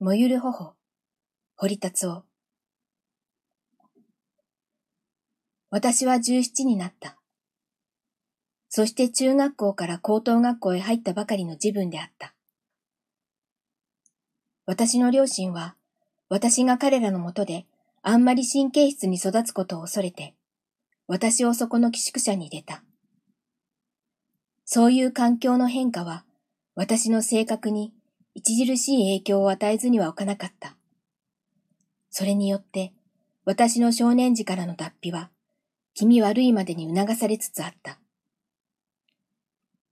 燃ゆる頬、堀達夫。私は十七になった。そして中学校から高等学校へ入ったばかりの自分であった。私の両親は、私が彼らのもとであんまり神経質に育つことを恐れて、私をそこの寄宿舎に出た。そういう環境の変化は、私の性格に著しい影響を与えずには置かなかった。それによって、私の少年時からの脱皮は、気味悪いまでに促されつつあった。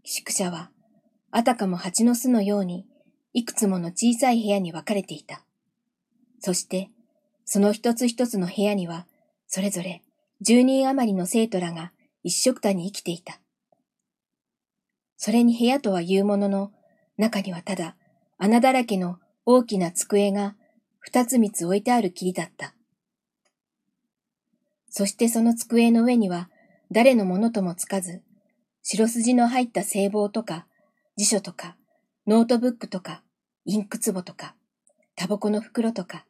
宿舎は、あたかも蜂の巣のように、いくつもの小さい部屋に分かれていた。そして、その一つ一つの部屋には、それぞれ十人余りの生徒らが一緒くたに生きていた。それに部屋とは言うものの、中にはただ穴だらけの大きな机が二つ三つ置いてあるきりだった。そしてその机の上には誰のものともつかず、白筋の入った制帽とか、辞書とか、ノートブックとか、インク壺とか、タバコの袋とか、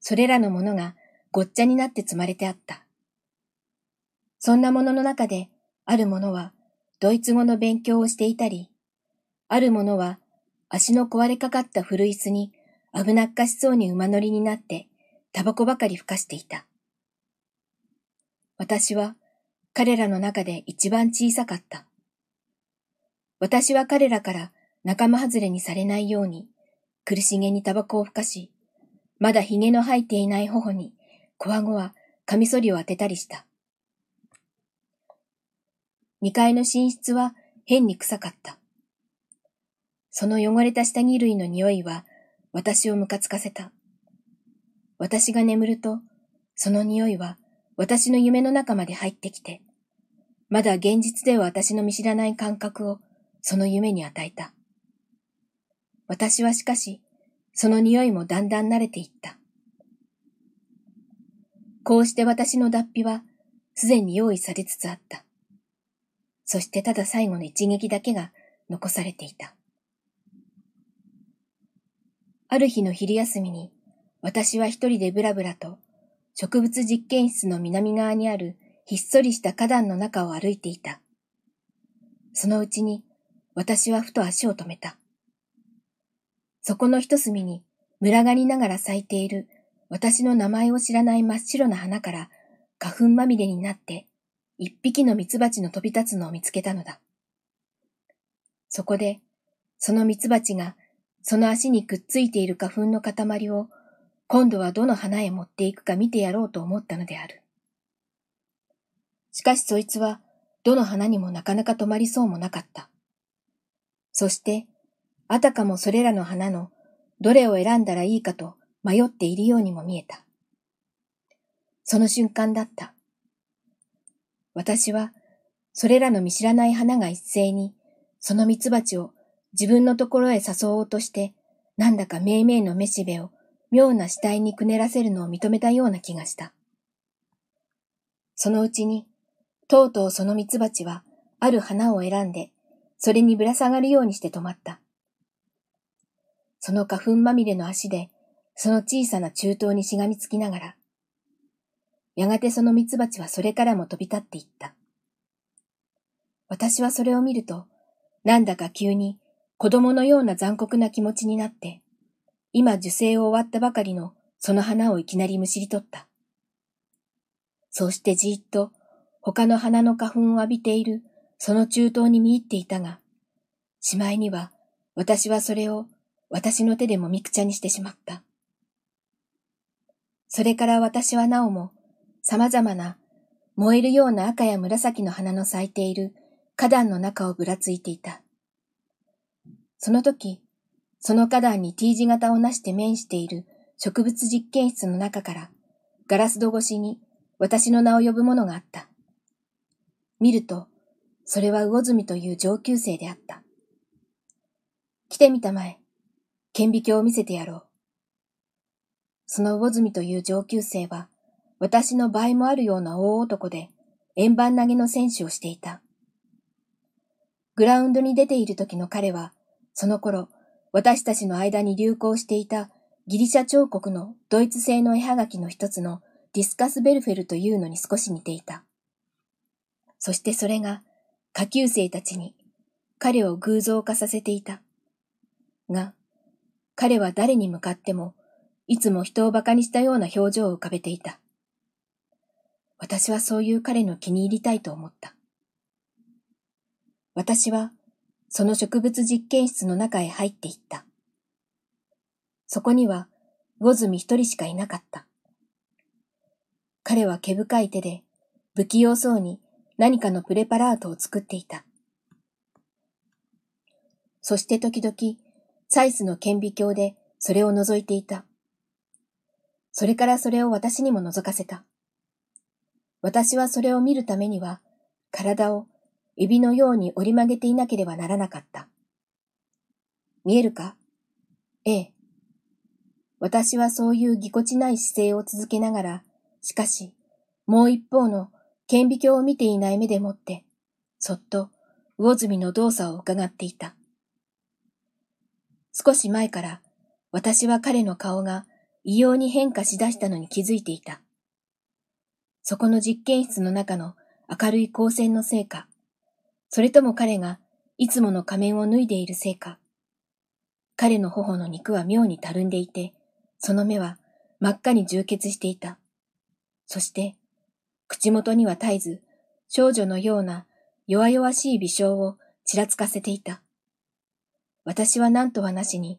それらのものがごっちゃになって積まれてあった。そんなものの中で、あるものはドイツ語の勉強をしていたり、あるものは足の壊れかかった古椅子に危なっかしそうに馬乗りになって、タバコばかり吹かしていた。私は彼らの中で一番小さかった。私は彼らから仲間外れにされないように、苦しげにタバコを吹かし、まだ髭の生えていない頬に、こわごわカミソリを当てたりした。二階の寝室は変に臭かった。その汚れた下着類の匂いは私をムカつかせた。私が眠ると、その匂いは私の夢の中まで入ってきて、まだ現実では私の見知らない感覚をその夢に与えた。私はしかし、その匂いもだんだん慣れていった。こうして私の脱皮はすでに用意されつつあった。そしてただ最後の一撃だけが残されていた。ある日の昼休みに、私は一人でブラブラと、植物実験室の南側にあるひっそりした花壇の中を歩いていた。そのうちに、私はふと足を止めた。そこの一隅に、群がりながら咲いている私の名前を知らない真っ白な花から花粉まみれになって一匹の蜜蜂の飛び立つのを見つけたのだ。そこで、その蜜蜂がその足にくっついている花粉の塊を今度はどの花へ持っていくか見てやろうと思ったのである。しかしそいつはどの花にもなかなか止まりそうもなかった。そして、あたかもそれらの花のどれを選んだらいいかと迷っているようにも見えた。その瞬間だった。私は、それらの見知らない花が一斉に、その蜜蜂を自分のところへ誘おうとして、なんだかめいめいのめしべを妙な死体にくねらせるのを認めたような気がした。そのうちに、とうとうその蜜蜂は、ある花を選んで、それにぶら下がるようにして止まった。その花粉まみれの足で、その小さな中東にしがみつきながら、やがてその蜜蜂はそれからも飛び立っていった。私はそれを見ると、なんだか急に子供のような残酷な気持ちになって、今受精を終わったばかりのその花をいきなりむしり取った。そうしてじーっと他の花の花粉を浴びているその中東に見入っていたが、しまいには私はそれを私の手でもみくちゃにしてしまった。それから私はなおも様々な燃えるような赤や紫の花の咲いている花壇の中をぶらついていた。その時、その花壇に T 字型をなして面している植物実験室の中から、ガラス戸越しに私の名を呼ぶものがあった。見ると、それは魚住という上級生であった。来てみたまえ。顕微鏡を見せてやろう。その魚住という上級生は、私の倍もあるような大男で、円盤投げの選手をしていた。グラウンドに出ている時の彼は、その頃、私たちの間に流行していたギリシャ彫刻のドイツ製の絵はがきの一つのディスカスベルフェルというのに少し似ていた。そしてそれが下級生たちに彼を偶像化させていた。が、彼は誰に向かってもいつも人を馬鹿にしたような表情を浮かべていた。私はそういう彼の気に入りたいと思った。私はその植物実験室の中へ入っていった。そこには、ゴズミ一人しかいなかった。彼は毛深い手で、不器用そうに何かのプレパラートを作っていた。そして時々、サイスの顕微鏡でそれを覗いていた。それからそれを私にも覗かせた。私はそれを見るためには、体をエビのように折り曲げていなければならなかった。見えるか？ええ。私はそういうぎこちない姿勢を続けながら、しかし、もう一方の顕微鏡を見ていない目でもって、そっと魚住の動作を伺っていた。少し前から私は彼の顔が異様に変化しだしたのに気づいていた。そこの実験室の中の明るい光線のせいか、それとも彼がいつもの仮面を脱いでいるせいか、彼の頬の肉は妙にたるんでいて、その目は真っ赤に充血していた。そして、口元には絶えず少女のような弱々しい微笑をちらつかせていた。私は何とはなしに、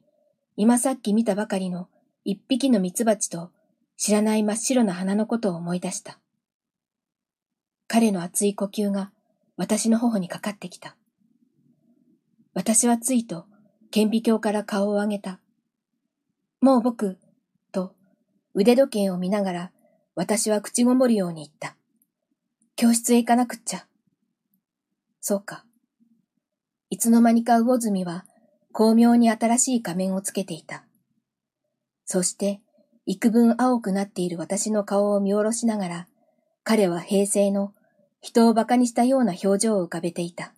今さっき見たばかりの一匹の蜜蜂と知らない真っ白な花のことを思い出した。彼の熱い呼吸が私の頬にかかってきた。私はついと顕微鏡から顔を上げた。もう僕、と腕時計を見ながら、私は口ごもるように言った。教室へ行かなくっちゃ。そうか。いつの間にか魚住は、巧妙に新しい仮面をつけていた。そして、幾分青くなっている私の顔を見下ろしながら、彼は平成の人を馬鹿にしたような表情を浮かべていた。